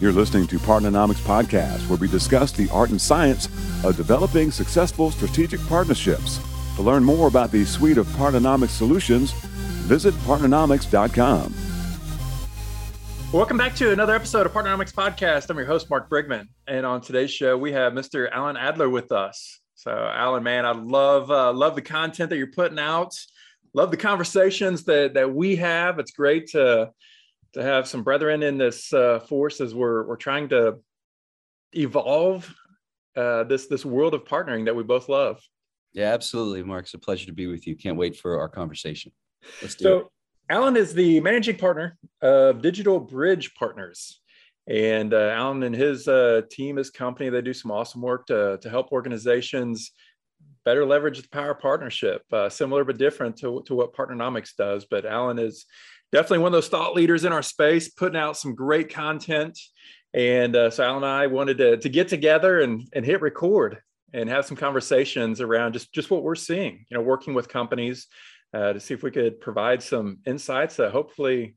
You're listening to Partnernomics Podcast, where we discuss the art and science of developing successful strategic partnerships. To learn more about the suite of Partnernomics solutions, visit partnernomics.com. Welcome back to another episode of Partnernomics Podcast. I'm your host, Mark Brigman. And on today's show, we have Mr. Alan Adler with us. So, Alan, man, I love uh, love the content that you're putting out. Love the conversations that that we have. It's great to to have some brethren in this uh, force as we're we're trying to evolve uh, this this world of partnering that we both love. Yeah, absolutely, Mark. It's a pleasure to be with you. Can't wait for our conversation. Let's do so, it. Alan is the managing partner of Digital Bridge Partners. And uh, Alan and his uh, team, his company, they do some awesome work to, to help organizations better leverage the power partnership, uh, similar but different to, to what Partnernomics does. But Alan is definitely one of those thought leaders in our space, putting out some great content. And uh, so Al and I wanted to, to get together and, and hit record and have some conversations around just, just what we're seeing, you know, working with companies uh, to see if we could provide some insights that hopefully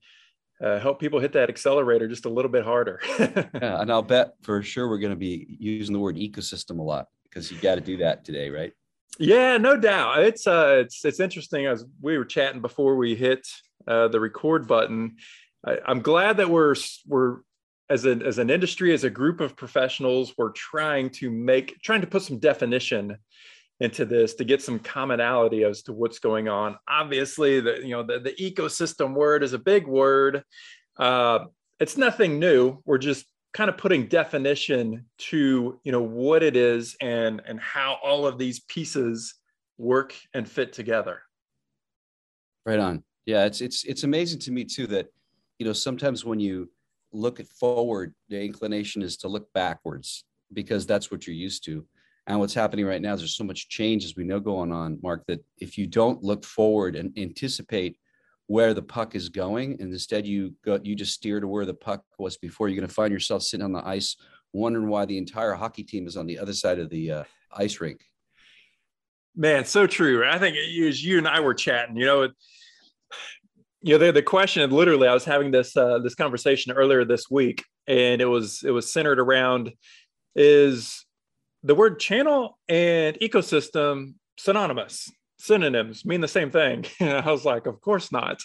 uh, help people hit that accelerator just a little bit harder. yeah, and I'll bet for sure we're going to be using the word ecosystem a lot because you got to do that today, right? Yeah, no doubt. It's uh, it's it's interesting. As we were chatting before we hit uh, the record button. I, am glad that we're we're as an as an industry, as a group of professionals, we're trying to make trying to put some definition into this to get some commonality as to what's going on. Obviously, the you know the, the ecosystem word is a big word. Uh, it's nothing new. We're just kind of putting definition to you know what it is and and how all of these pieces work and fit together. Right on. Yeah, it's it's it's amazing to me too that you know sometimes when you look forward, the inclination is to look backwards because that's what you're used to. And what's happening right now is there's so much change as we know going on, Mark, that if you don't look forward and anticipate where the puck is going, and instead you go you just steer to where the puck was before, you're going to find yourself sitting on the ice wondering why the entire hockey team is on the other side of the uh, ice rink. Man, so true. I think as you and I were chatting, you know, you know the, the question literally i was having this uh, this conversation earlier this week and it was it was centered around is the word channel and ecosystem synonymous? Synonyms mean the same thing. I was like of course not.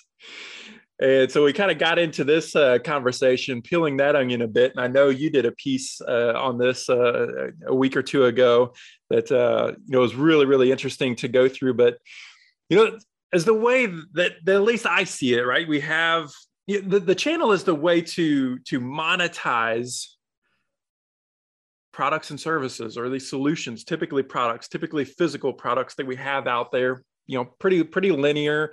And so we kind of got into this uh, conversation peeling that onion a bit and i know you did a piece uh, on this uh, a week or two ago that uh, you know was really really interesting to go through but you know as the way that, that at least I see it, right? We have the, the channel is the way to to monetize products and services or these solutions typically products typically physical products that we have out there you know pretty pretty linear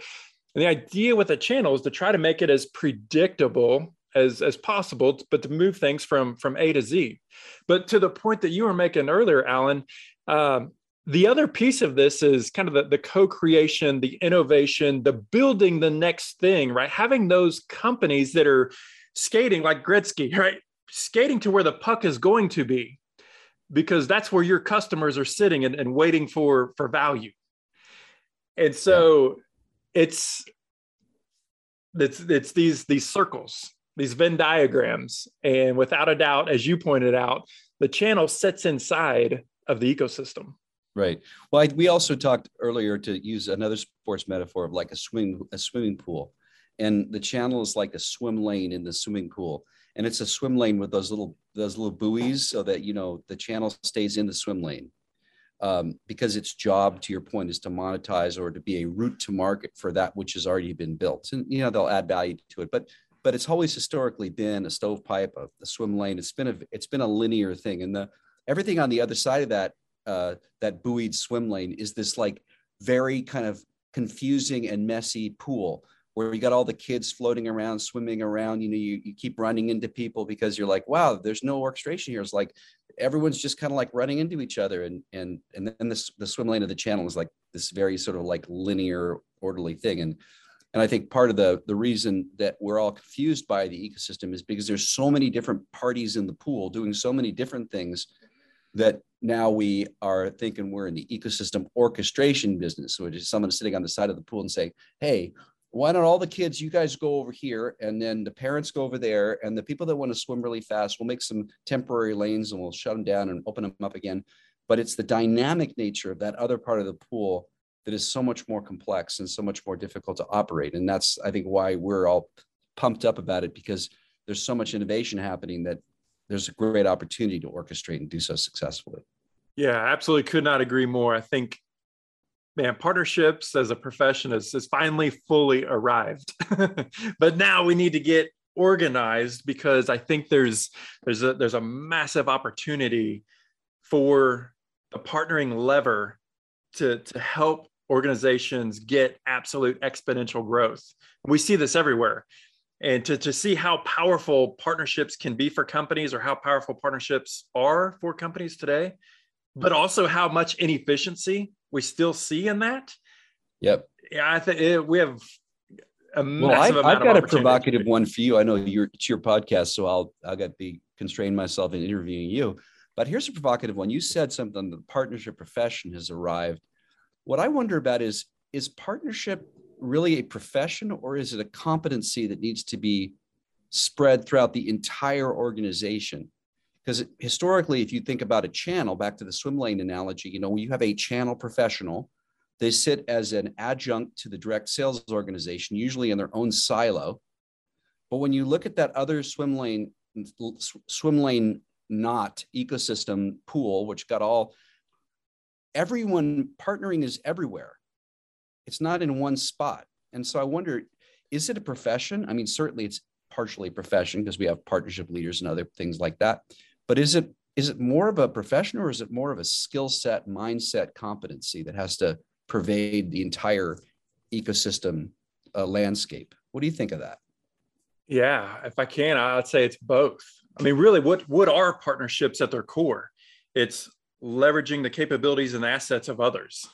and the idea with a channel is to try to make it as predictable as as possible but to move things from from a to z but to the point that you were making earlier alan um, the other piece of this is kind of the, the co-creation the innovation the building the next thing right? Having those companies that are skating like gretzky right? Skating to where the puck is going to be because that's where your customers are sitting and, and waiting for for value. And so yeah. it's it's it's these these circles these venn diagrams. And without a doubt as you pointed out the channel sits inside of the ecosystem Right. Well, I, we also talked earlier to use another sports metaphor of like a swimming a swimming pool, and the channel is like a swim lane in the swimming pool, and it's a swim lane with those little those little buoys so that you know the channel stays in the swim lane, um, because its job, to your point, is to monetize or to be a route to market for that which has already been built, and you know they'll add value to it, but but it's always historically been a stovepipe, a, a swim lane. It's been a it's been a linear thing, and the everything on the other side of that uh, that buoyed swim lane is this like very kind of confusing and messy pool where you got all the kids floating around, swimming around. You know, you, you keep running into people because you're like, wow, there's no orchestration here. It's like everyone's just kind of like running into each other. And and and then this the swim lane of the channel is like this very sort of like linear, orderly thing. And and I think part of the the reason that we're all confused by the ecosystem is because there's so many different parties in the pool doing so many different things that now we are thinking we're in the ecosystem orchestration business, which is someone sitting on the side of the pool and saying, hey, why don't all the kids, you guys go over here, and then the parents go over there, and the people that want to swim really fast, we'll make some temporary lanes and we'll shut them down and open them up again. But it's the dynamic nature of that other part of the pool that is so much more complex and so much more difficult to operate. And that's, I think, why we're all pumped up about it because there's so much innovation happening that there's a great opportunity to orchestrate and do so successfully. Yeah, absolutely could not agree more. I think man, partnerships as a profession has, has finally fully arrived. but now we need to get organized because I think there's there's a there's a massive opportunity for the partnering lever to to help organizations get absolute exponential growth. We see this everywhere. And to, to see how powerful partnerships can be for companies or how powerful partnerships are for companies today, but also how much inefficiency we still see in that. Yep. Yeah, I think eh, we have a well, I've, I've got a provocative one for you. I know you're it's your podcast, so I'll I'll get be constrain myself in interviewing you. But here's a provocative one. You said something the partnership profession has arrived. What I wonder about is is partnership really a profession or is it a competency that needs to be spread throughout the entire organization? Because historically, if you think about a channel, back to the swim lane analogy, you know, you have a channel professional, they sit as an adjunct to the direct sales organization, usually in their own silo. But when you look at that other swim lane, swim lane not ecosystem pool, which got all everyone partnering is everywhere. It's not in one spot. And so I wonder, is it a profession? I mean, certainly it's partially a profession because we have partnership leaders and other things like that. But is it is it more of a profession or is it more of a skill set, mindset, competency that has to pervade the entire ecosystem uh, landscape? What do you think of that? Yeah, if I can, I'd say it's both. I mean, really, what what are partnerships at their core? It's leveraging the capabilities and assets of others.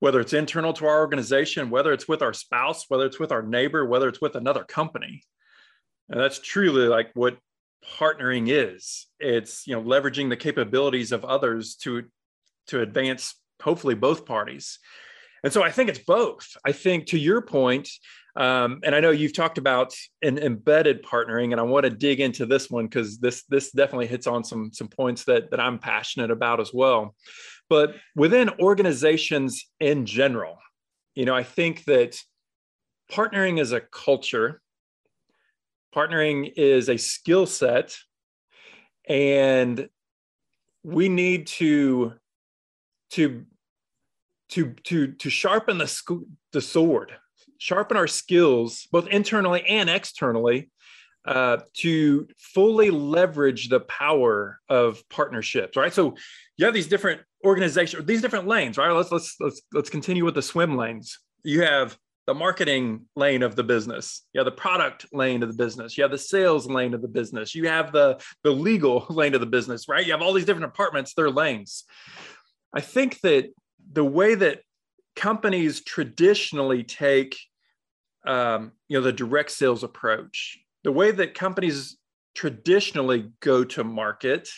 Whether it's internal to our organization, whether it's with our spouse, whether it's with our neighbor, whether it's with another company. And that's truly like what partnering is it's you know leveraging the capabilities of others to to advance hopefully both parties and so i think it's both. I think to your point um, and i know you've talked about an embedded partnering and i want to dig into this one because this this definitely hits on some some points that that i'm passionate about as well. But within organizations in general you know i think that partnering is a culture partnering is a skill set and we need to to to to to sharpen the sc- the sword sharpen our skills both internally and externally uh, to fully leverage the power of partnerships right? So you have these different organizations these different lanes right? Let's let's let's let's continue with the swim lanes. You have the marketing lane of the business. You have the product lane of the business. You have the sales lane of the business. You have the the legal lane of the business right? You have all these different departments they're lanes. I think that the way that companies traditionally take um, you know the direct sales approach the way that companies traditionally go to market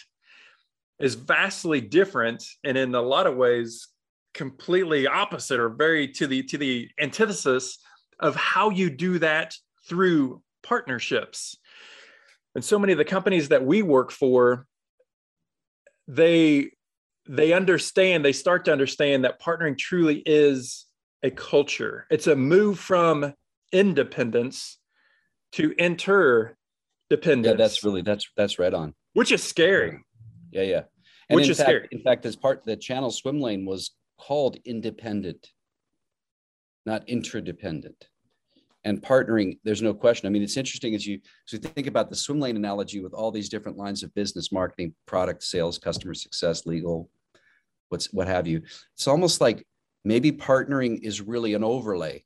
is vastly different and in a lot of ways completely opposite or very to the to the antithesis of how you do that through partnerships. And so many of the companies that we work for they they understand they start to understand that partnering truly is a culture. It's a move from independence to interdependence. Yeah that's really that's that's right on. Which is scary. Yeah yeah and which is fact, scary. in fact as part the channel swim lane was called independent, not interdependent. And partnering, there's no question. I mean, it's interesting as you as you think about the swim lane analogy with all these different lines of business, marketing, product, sales, customer success, legal, what's what have you. It's almost like maybe partnering is really an overlay.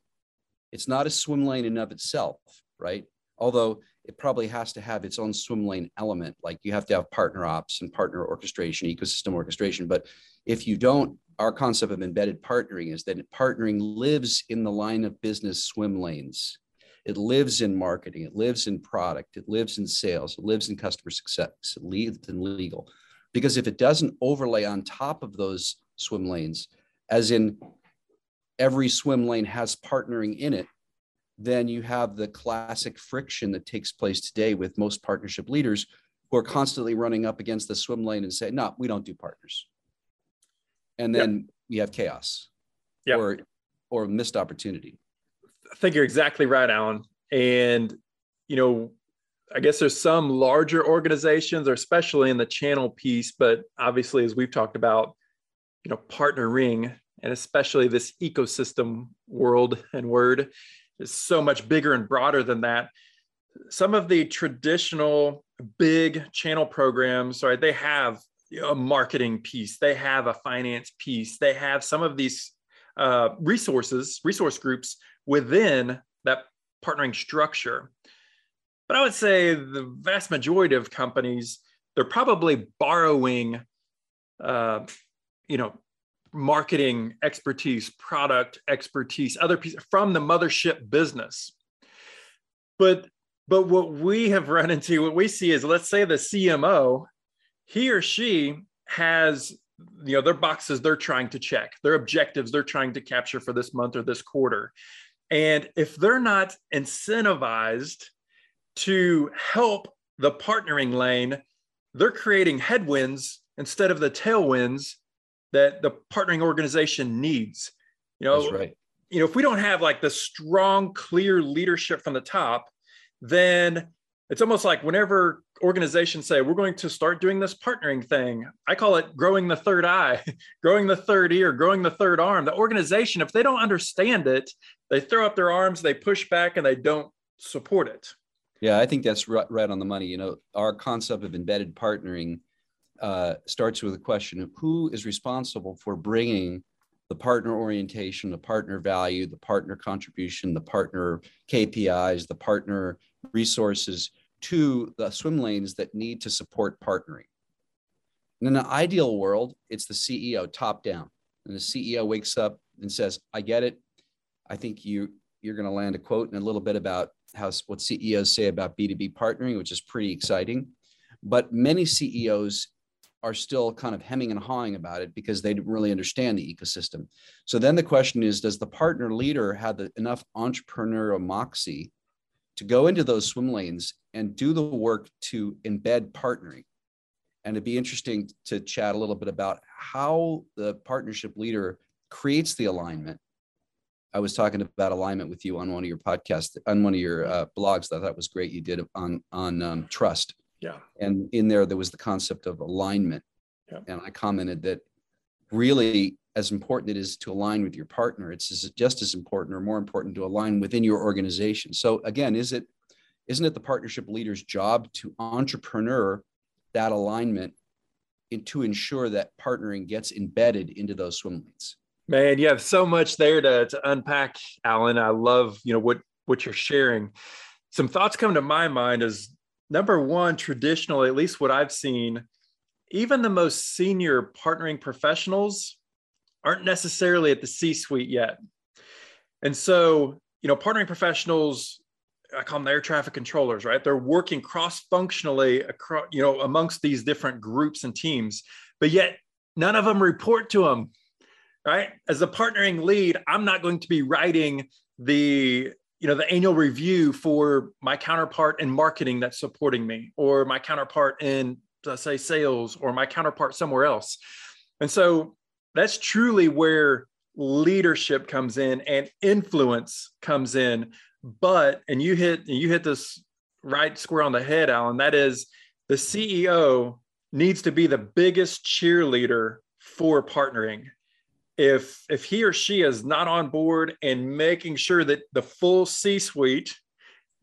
It's not a swim lane in of itself, right? Although it probably has to have its own swim lane element. Like you have to have partner ops and partner orchestration, ecosystem orchestration. But if you don't, our concept of embedded partnering is that partnering lives in the line of business swim lanes. It lives in marketing, it lives in product, it lives in sales, it lives in customer success, it lives in legal. Because if it doesn't overlay on top of those swim lanes, as in every swim lane has partnering in it, then you have the classic friction that takes place today with most partnership leaders who are constantly running up against the swim lane and say, no, we don't do partners. And then yep. we have chaos yep. or, or missed opportunity. I think you're exactly right, Alan. And, you know, I guess there's some larger organizations, or especially in the channel piece, but obviously, as we've talked about, you know, partnering and especially this ecosystem world and word is so much bigger and broader than that. Some of the traditional big channel programs, right, they have a marketing piece, they have a finance piece, they have some of these uh, resources, resource groups within that partnering structure. But I would say the vast majority of companies, they're probably borrowing, uh, you know, marketing expertise, product expertise, other pieces from the mothership business. But but what we have run into, what we see is let's say the CMO, he or she has you know their boxes they're trying to check, their objectives they're trying to capture for this month or this quarter. And if they're not incentivized to help the partnering lane, they're creating headwinds instead of the tailwinds that the partnering organization needs. You know, right. You know, if we don't have like the strong, clear leadership from the top, then it's almost like whenever organizations say we're going to start doing this partnering thing i call it growing the third eye growing the third ear growing the third arm the organization if they don't understand it they throw up their arms they push back and they don't support it yeah i think that's right, right on the money you know our concept of embedded partnering uh, starts with a question of who is responsible for bringing the partner orientation, the partner value, the partner contribution, the partner KPIs, the partner resources to the swim lanes that need to support partnering. And in an ideal world, it's the CEO top down. And the CEO wakes up and says, I get it. I think you you're going to land a quote in a little bit about how what CEOs say about B2B partnering, which is pretty exciting. But many CEOs are still kind of hemming and hawing about it because they don't really understand the ecosystem. So then the question is Does the partner leader have the, enough entrepreneurial moxie to go into those swim lanes and do the work to embed partnering? And it'd be interesting to chat a little bit about how the partnership leader creates the alignment. I was talking about alignment with you on one of your podcasts, on one of your uh, blogs that I thought was great. You did on on um, trust yeah. And in there, there was the concept of alignment. Yeah. And I commented that really, as important it is to align with your partner, it's just as important or more important to align within your organization. So again, is it isn't it the partnership leader's job to entrepreneur that alignment and to ensure that partnering gets embedded into those swim lanes? Man, you have so much there to, to unpack, Alan. I love, you know, what what you're sharing. Some thoughts come to my mind as number one, traditionally, at least what I've seen, even the most senior partnering professionals aren't necessarily at the C suite yet. And so, you know, partnering professionals, I call them air traffic controllers, right? They're working cross functionally across, you know, amongst these different groups and teams, but yet none of them report to them, right? As a partnering lead, I'm not going to be writing the you know the annual review for my counterpart in marketing that's supporting me or my counterpart in let's say sales or my counterpart somewhere else. And so that's truly where leadership comes in and influence comes in. But and you hit and you hit this right square on the head alan that is the ceo needs to be the biggest cheerleader for partnering if if he or she is not on board and making sure that the full C suite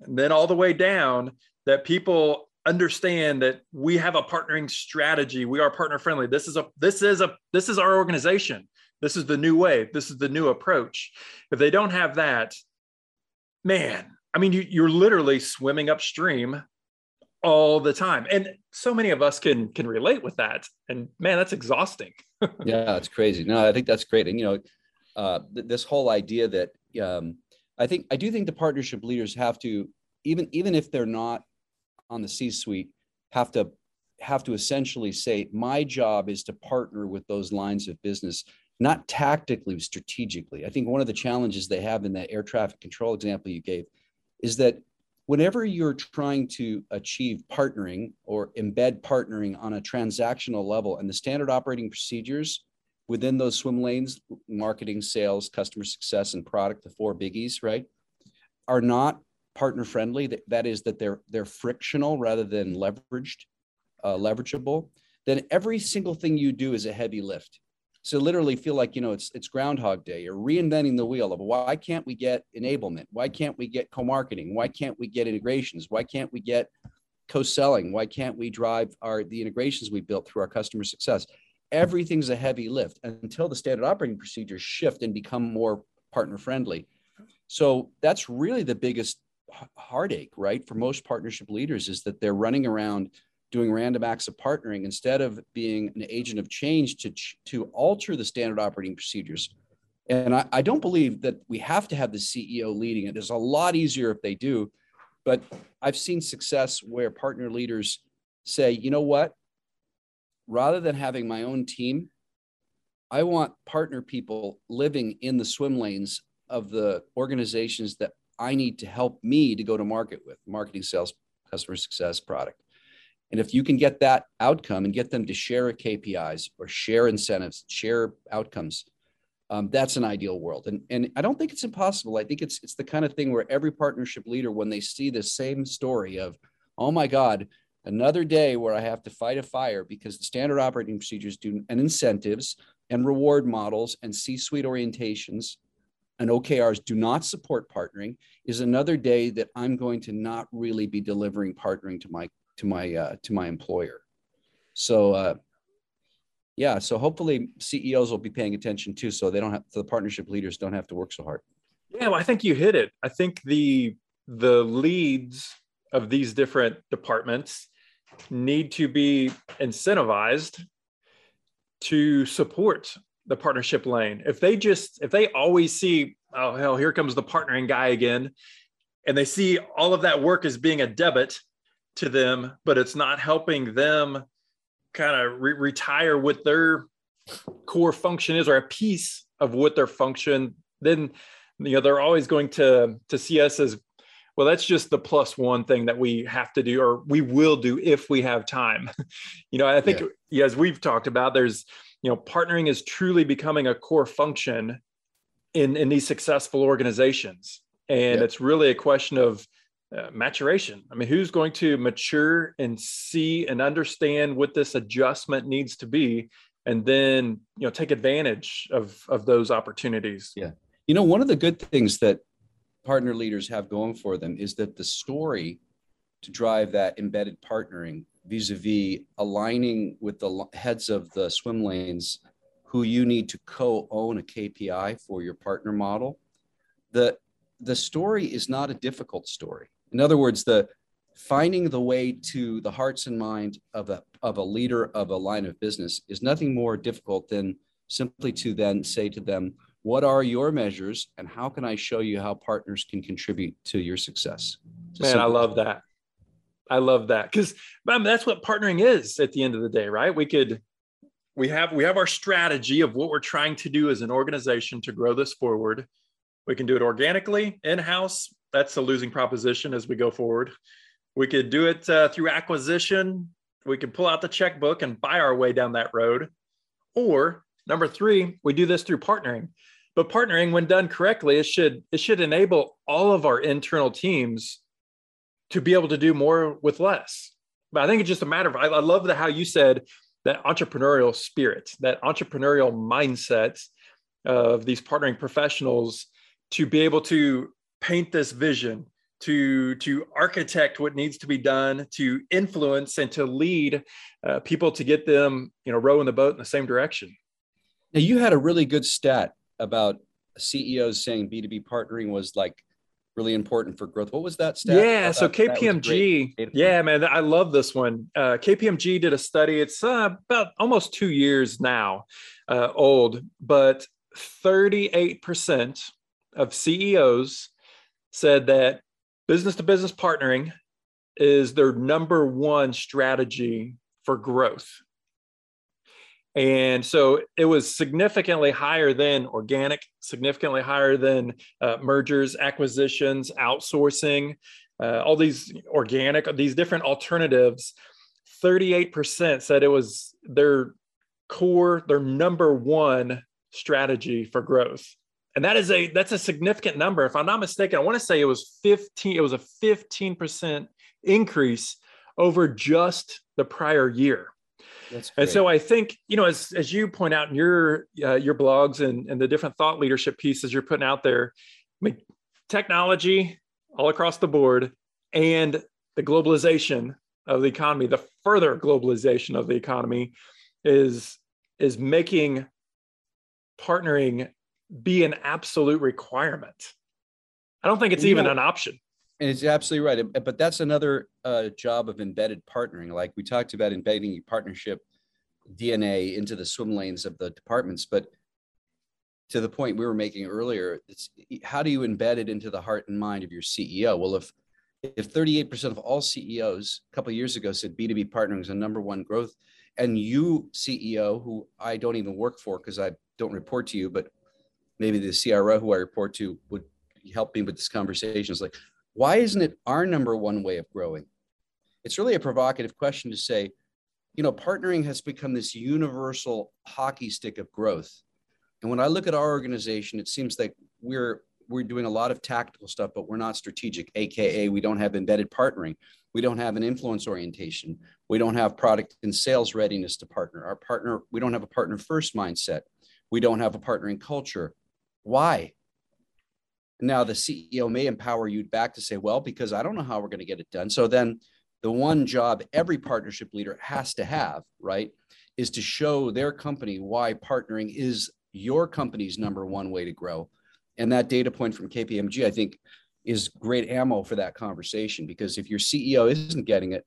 and then all the way down that people understand that we have a partnering strategy. We are partner friendly. This is a this is a this is our organization. This is the new way. This is the new approach. If they don't have that man i mean you, you're literally swimming upstream all the time. And so many of us can can relate with that. And man that's exhausting. Yeah it's crazy. No i think that's great. And you know uh, th- this whole idea that um, i think i do think the partnership leaders have to even even if they're not on the c suite have to have to essentially say my job is to partner with those lines of business not tactically, strategically. I think one of the challenges they have in that air traffic control example you gave is that whenever you're trying to achieve partnering or embed partnering on a transactional level and the standard operating procedures within those swim lanes marketing sales customer success and product the four biggies right are not partner friendly that, that is that they're they're frictional rather than leveraged uh, leverageable then every single thing you do is a heavy lift so literally feel like you know it's it's groundhog day. You're reinventing the wheel of why can't we get enablement? Why can't we get co-marketing? Why can't we get integrations? Why can't we get co-selling? Why can't we drive our the integrations we built through our customer success? Everything's a heavy lift until the standard operating procedures shift and become more partner friendly so that's really the biggest heartache right for most partnership leaders is that they're running around doing random acts of partnering instead of being an agent of change to, to alter the standard operating procedures. And I, I don't believe that we have to have the CEO leading it. It's a lot easier if they do. But I've seen success where partner leaders say, you know what? Rather than having my own team, I want partner people living in the swim lanes of the organizations that I need to help me to go to market with marketing, sales, customer success, product. And if you can get that outcome and get them to share KPIs or share incentives, share outcomes, um, that's an ideal world. And, and I don't think it's impossible. I think it's, it's the kind of thing where every partnership leader, when they see the same story of, oh my God, another day where I have to fight a fire because the standard operating procedures do and incentives and reward models and C-suite orientations and OKRs do not support partnering is another day that I'm going to not really be delivering partnering to my to my uh, to my employer. So uh, yeah, so hopefully CEOs will be paying attention too, so they don't have so the partnership leaders don't have to work so hard. Yeah, well, I think you hit it. I think the the leads of these different departments need to be incentivized to support the partnership lane. If they just if they always see, oh hell, here comes the partnering guy again, and they see all of that work as being a debit, to them, but it's not helping them kind of re- retire what their core function is or a piece of what their function, then you know they're always going to to see us as well that's just the plus one thing that we have to do or we will do if we have time. You know i think yeah. As we've talked about there's you know partnering is truly becoming a core function in in these successful organizations. And it's really a question of uh, maturation. I mean, who's going to mature and see and understand what this adjustment needs to be, and then you know take advantage of of those opportunities. Yeah, you know, one of the good things that partner leaders have going for them is that the story to drive that embedded partnering vis-a-vis aligning with the heads of the swim lanes who you need to co-own a KPI for your partner model. The the story is not a difficult story. In other words, the finding the way to the hearts and mind of a, of a leader of a line of business is nothing more difficult than simply to then say to them, what are your measures and how can I show you how partners can contribute to your success? Man, I love that. I love that because that's what partnering is at the end of the day, right? We could we have we have our strategy of what we're trying to do as an organization to grow this forward. We can do it organically, in-house, that's a losing proposition as we go forward. We could do it uh, through acquisition. We could pull out the checkbook and buy our way down that road. Or number three, we do this through partnering. But partnering, when done correctly, it should it should enable all of our internal teams to be able to do more with less. But I think it's just a matter of I, I love the how you said that entrepreneurial spirit, that entrepreneurial mindset of these partnering professionals to be able to paint this vision to to architect what needs to be done to influence and to lead uh, people to get them you know rowing the boat in the same direction. Now you had a really good stat about ceos saying b2b partnering was like really important for growth. What was that stat? Yeah so kpmg yeah man i love this one. Uh, kpmg did a study. It's uh, about almost two years now uh, old but 38% of ceos said that business to business partnering is their number one strategy for growth. And so it was significantly higher than organic, significantly higher than uh, mergers, acquisitions, outsourcing, uh, all these organic, these different alternatives. 38% said it was their core, their number one strategy for growth. And that is a that's a significant number. If I'm not mistaken, I want to say it was 15, it was a 15% increase over just the prior year. And so I think, you know, as, as you point out in your uh, your blogs and, and the different thought leadership pieces you're putting out there, I mean, technology all across the board and the globalization of the economy, the further globalization of the economy is is making partnering be an absolute requirement. I don't think it's even an option. And it's absolutely right. But that's another uh, job of embedded partnering. Like we talked about embedding partnership DNA into the swim lanes of the departments. But to the point we were making earlier, it's how do you embed it into the heart and mind of your CEO? Well, if if 38% of all CEOs a couple years ago said B2B partnering is a number one growth, and you CEO, who I don't even work for because I don't report to you, but maybe the CRO who I report to would help me with this conversation. It's like, why isn't it our number one way of growing? It's really a provocative question to say, you know, partnering has become this universal hockey stick of growth. And when I look at our organization, it seems like we're we're doing a lot of tactical stuff, but we're not strategic, aka we don't have embedded partnering. We don't have an influence orientation. We don't have product and sales readiness to partner. Our partner, we don't have a partner first mindset. We don't have a partnering culture. Why? Now, the CEO may empower you back to say, well, because I don't know how we're going to get it done. So then the one job every partnership leader has to have, right, is to show their company why partnering is your company's number one way to grow. And that data point from KPMG, I think, is great ammo for that conversation because if your CEO isn't getting it,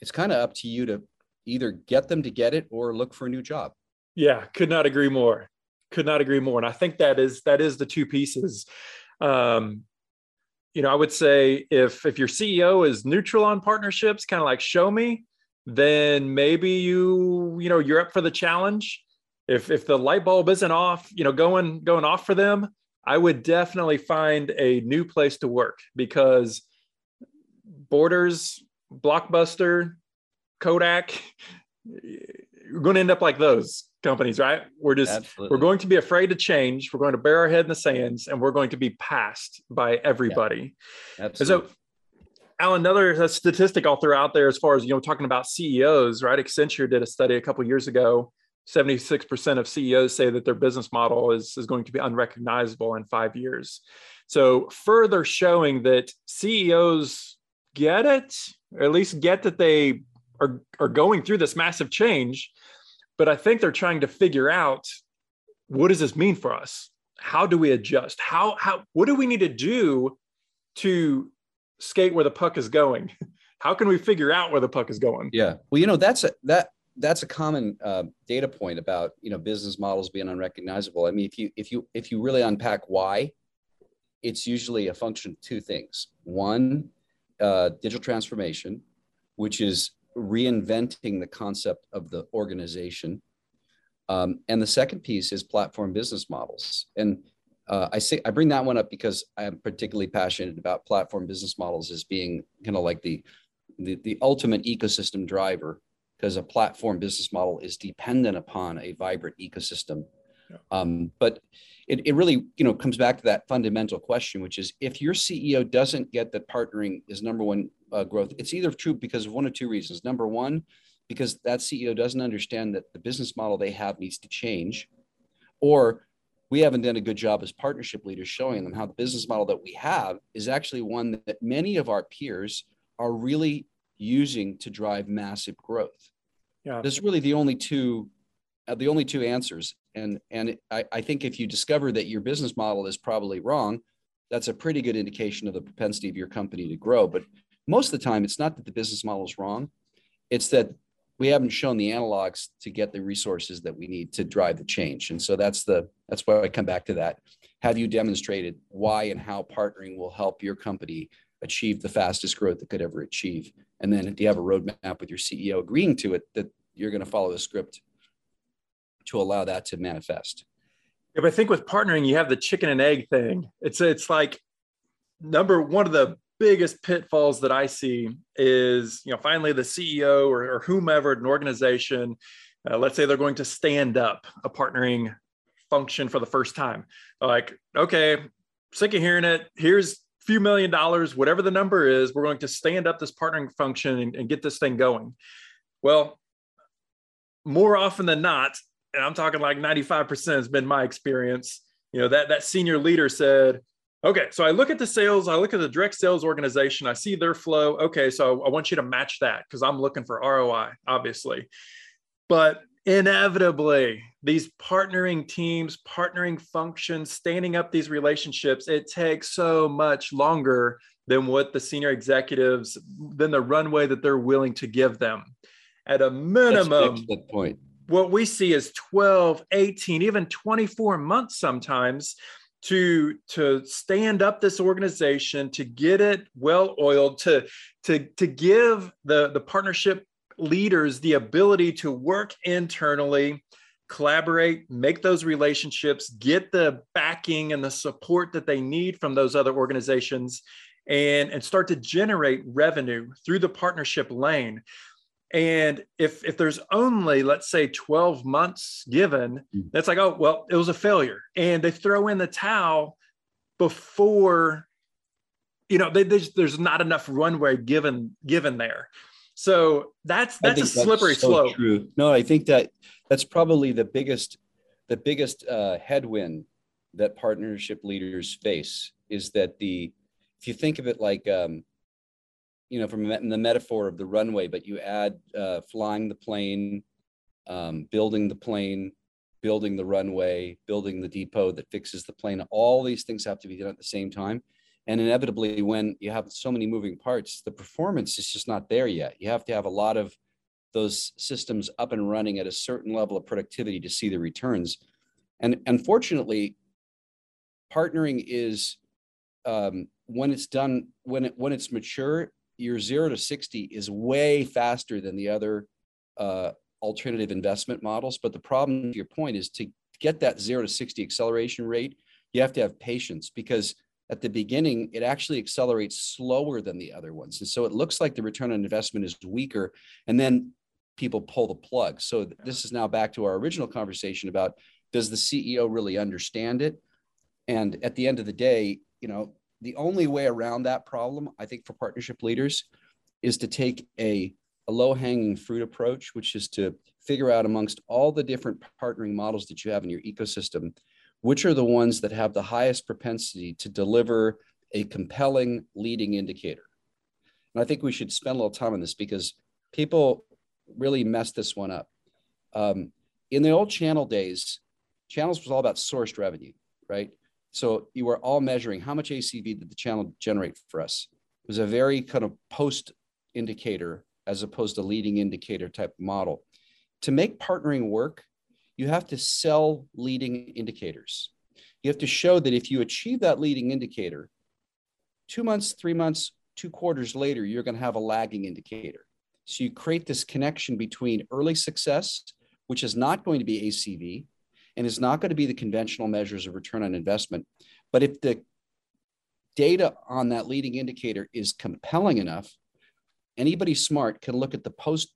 it's kind of up to you to either get them to get it or look for a new job. Yeah, could not agree more could not agree more. And i think that is that is the two pieces. Um, you know i would say if if your ceo is neutral on partnerships kind of like show me then maybe you you know you're up for the challenge. If if the light bulb isn't off you know going going off for them i would definitely find a new place to work because borders blockbuster kodak you're going to end up like those companies, right? We're just Absolutely. we're going to be afraid to change. We're going to bury our head in the sands, and we're going to be passed by everybody. Yeah. Absolutely. And so, Alan, another statistic I'll throw out there as far as you know, talking about CEOs, right? Accenture did a study a couple years ago. 76% of CEOs say that their business model is, is going to be unrecognizable in five years. So, further showing that CEOs get it, or at least get that they are, are going through this massive change but I think they're trying to figure out what does this mean for us? How do we adjust? How how what do we need to do to skate where the puck is going? How can we figure out where the puck is going? Yeah. Well, you know, that's a that that's a common uh, data point about you know business models being unrecognizable. I mean, if you if you if you really unpack why, it's usually a function of two things. One, uh, digital transformation, which is reinventing the concept of the organization. Um, and the second piece is platform business models. And uh, I say I bring that one up because I'm particularly passionate about platform business models as being kind of like the, the the ultimate ecosystem driver because a platform business model is dependent upon a vibrant ecosystem. Yeah. Um, but it, it really you know comes back to that fundamental question, which is if your CEO doesn't get that partnering is number one uh, growth. It's either true because of one of two reasons. Number one, because that CEO doesn't understand that the business model they have needs to change, or we haven't done a good job as partnership leaders showing them how the business model that we have is actually one that many of our peers are really using to drive massive growth. Yeah. There's really the only two uh, the only two answers and and I, I think if you discover that your business model is probably wrong that's a pretty good indication of the propensity of your company to grow. But most of the time it's not that the business model is wrong. It's that we haven't shown the analogs to get the resources that we need to drive the change. And so that's the that's why i come back to that. Have you demonstrated why and how partnering will help your company achieve the fastest growth it could ever achieve? And then do you have a roadmap with your ceo agreeing to it that you're going to follow the script to allow that to manifest. If I think with partnering, you have the chicken and egg thing. It's it's like number one of the biggest pitfalls that I see is, you know, finally the CEO or, or whomever an organization, uh, let's say they're going to stand up a partnering function for the first time. Like, okay, sick of hearing it. Here's a few million dollars, whatever the number is, we're going to stand up this partnering function and, and get this thing going. Well, more often than not, and I'm talking like 95% has been my experience, you know, that that senior leader said, Okay, so I look at the sales, I look at the direct sales organization, I see their flow. Okay, so I want you to match that because I'm looking for ROI, obviously. But inevitably, these partnering teams, partnering functions, standing up these relationships, it takes so much longer than what the senior executives, than the runway that they're willing to give them. At a minimum, that point. What we see is 12, 18, even 24 months sometimes to to stand up this organization to get it well oiled to to to give the the partnership leaders the ability to work internally collaborate make those relationships get the backing and the support that they need from those other organizations and and start to generate revenue through the partnership lane and if if there's only let's say 12 months given hmm. that's like oh well it was a failure and they throw in the towel before you know they, they there's not enough runway given given there so that's that's a slippery that's so slope true. no i think that that's probably the biggest the biggest uh, headwind that partnership leaders face is that the if you think of it like um, you know, from the metaphor of the runway, but you add uh, flying the plane, um, building the plane, building the runway, building the depot that fixes the plane. All these things have to be done at the same time. And inevitably, when you have so many moving parts, the performance is just not there yet. You have to have a lot of those systems up and running at a certain level of productivity to see the returns. And unfortunately, partnering is um, when it's done when it when it's mature your zero to 60 is way faster than the other uh, alternative investment models. But the problem, to your point, is to get that zero to 60 acceleration rate, you have to have patience because at the beginning, it actually accelerates slower than the other ones. And so it looks like the return on investment is weaker. And then people pull the plug. So this is now back to our original conversation about does the CEO really understand it? And at the end of the day, you know, the only way around that problem, I think, for partnership leaders is to take a, a low hanging fruit approach, which is to figure out amongst all the different partnering models that you have in your ecosystem, which are the ones that have the highest propensity to deliver a compelling leading indicator. And I think we should spend a little time on this because people really mess this one up. Um, in the old channel days, channels was all about sourced revenue, right? So you were all measuring how much ACV did the channel generate for us. It was a very kind of post indicator as opposed to leading indicator type model. To make partnering work, you have to sell leading indicators. You have to show that if you achieve that leading indicator, two months, three months, two quarters later, you're going to have a lagging indicator. So you create this connection between early success, which is not going to be ACV, and it's not going to be the conventional measures of return on investment. But if the data on that leading indicator is compelling enough, anybody smart can look at the post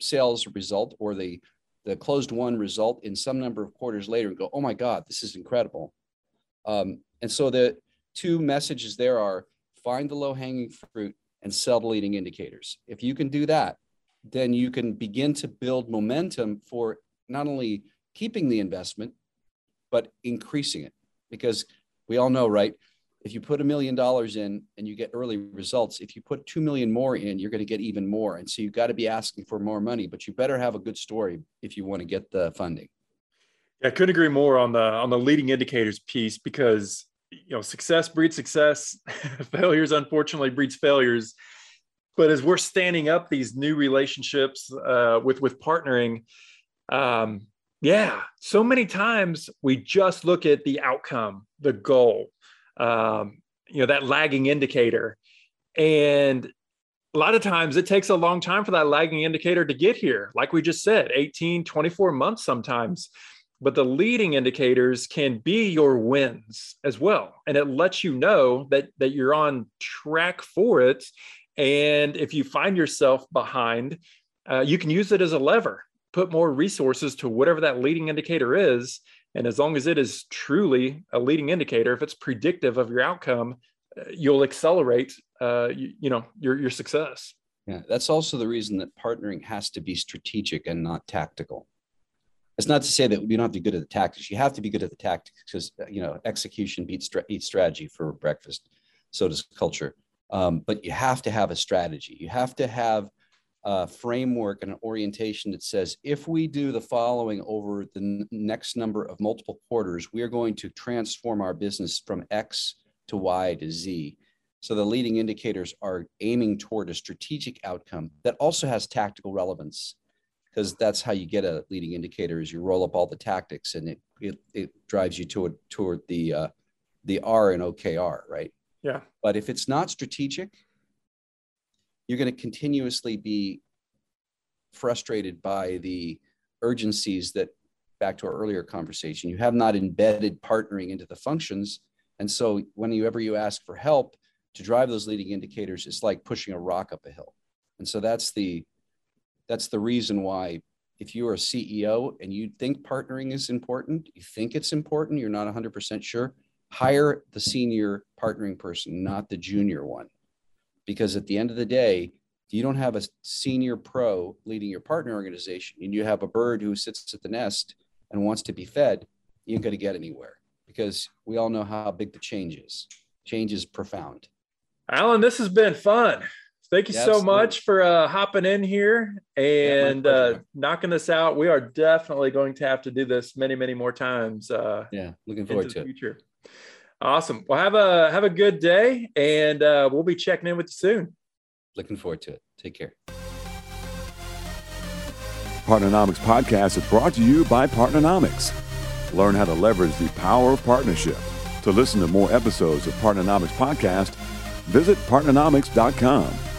sales result or the the closed won result in some number of quarters later and go, oh my God, this is incredible. Um, and so the two messages there are find the low hanging fruit and sell the leading indicators. If you can do that, then you can begin to build momentum for not only keeping the investment, but increasing it. Because we all know, right? If you put a million dollars in and you get early results, if you put 2 million more in, you're going to get even more. And so you've got to be asking for more money, but you better have a good story if you want to get the funding. Yeah, I couldn't agree more on the on the leading indicators piece because you know success breeds success, failures unfortunately breeds failures. But as we're standing up these new relationships uh, with with partnering, um, yeah, so many times we just look at the outcome, the goal, um, you know, that lagging indicator. And a lot of times it takes a long time for that lagging indicator to get here. Like we just said, 18, 24 months sometimes. But the leading indicators can be your wins as well. And it lets you know that, that you're on track for it. And if you find yourself behind, uh, you can use it as a lever, put more resources to whatever that leading indicator is. And as long as it is truly a leading indicator, if it's predictive of your outcome, uh, you'll accelerate uh, you, you, know your your success. Yeah that's also the reason that partnering has to be strategic and not tactical. It's not to say that you don't have to be good at the tactics. You have to be good at the tactics because uh, you know execution beats, strategy for breakfast so does culture. Um, but you have to have a strategy. You have to have a framework and an orientation that says if we do the following over the next number of multiple quarters we are going to transform our business from x to y to z so the leading indicators are aiming toward a strategic outcome that also has tactical relevance because that's how you get a leading indicator is you roll up all the tactics and it it, it drives you toward toward the uh, the R and OKR, right? Yeah. But if it's not strategic, you're going to continuously be frustrated by the urgencies that back to our earlier conversation you have not embedded partnering into the functions and so whenever you ask for help to drive those leading indicators it's like pushing a rock up a hill. And so that's the that's the reason why if you are a CEO and you think partnering is important, you think it's important, you're not 100% sure, hire the senior partnering person, not the junior one. Because at the end of the day, if you don't have a senior pro leading your partner organization and you have a bird who sits at the nest and wants to be fed, you ain't going to get anywhere because we all know how big the change is. Change is profound. Alan, this has been fun. Thank you yeah, so absolutely. much for uh, hopping in here and yeah, uh, knocking this out. We are definitely going to have to do this many, many more times. Uh, yeah, looking forward to the future. Awesome. Well, have a have a good day, and uh, we'll be checking in with you soon. Looking forward to it. Take care. Partnernomics podcast is brought to you by Partnernomics. Learn how to leverage the power of partnership. To listen to more episodes of Partnernomics podcast visit partnernomics.com.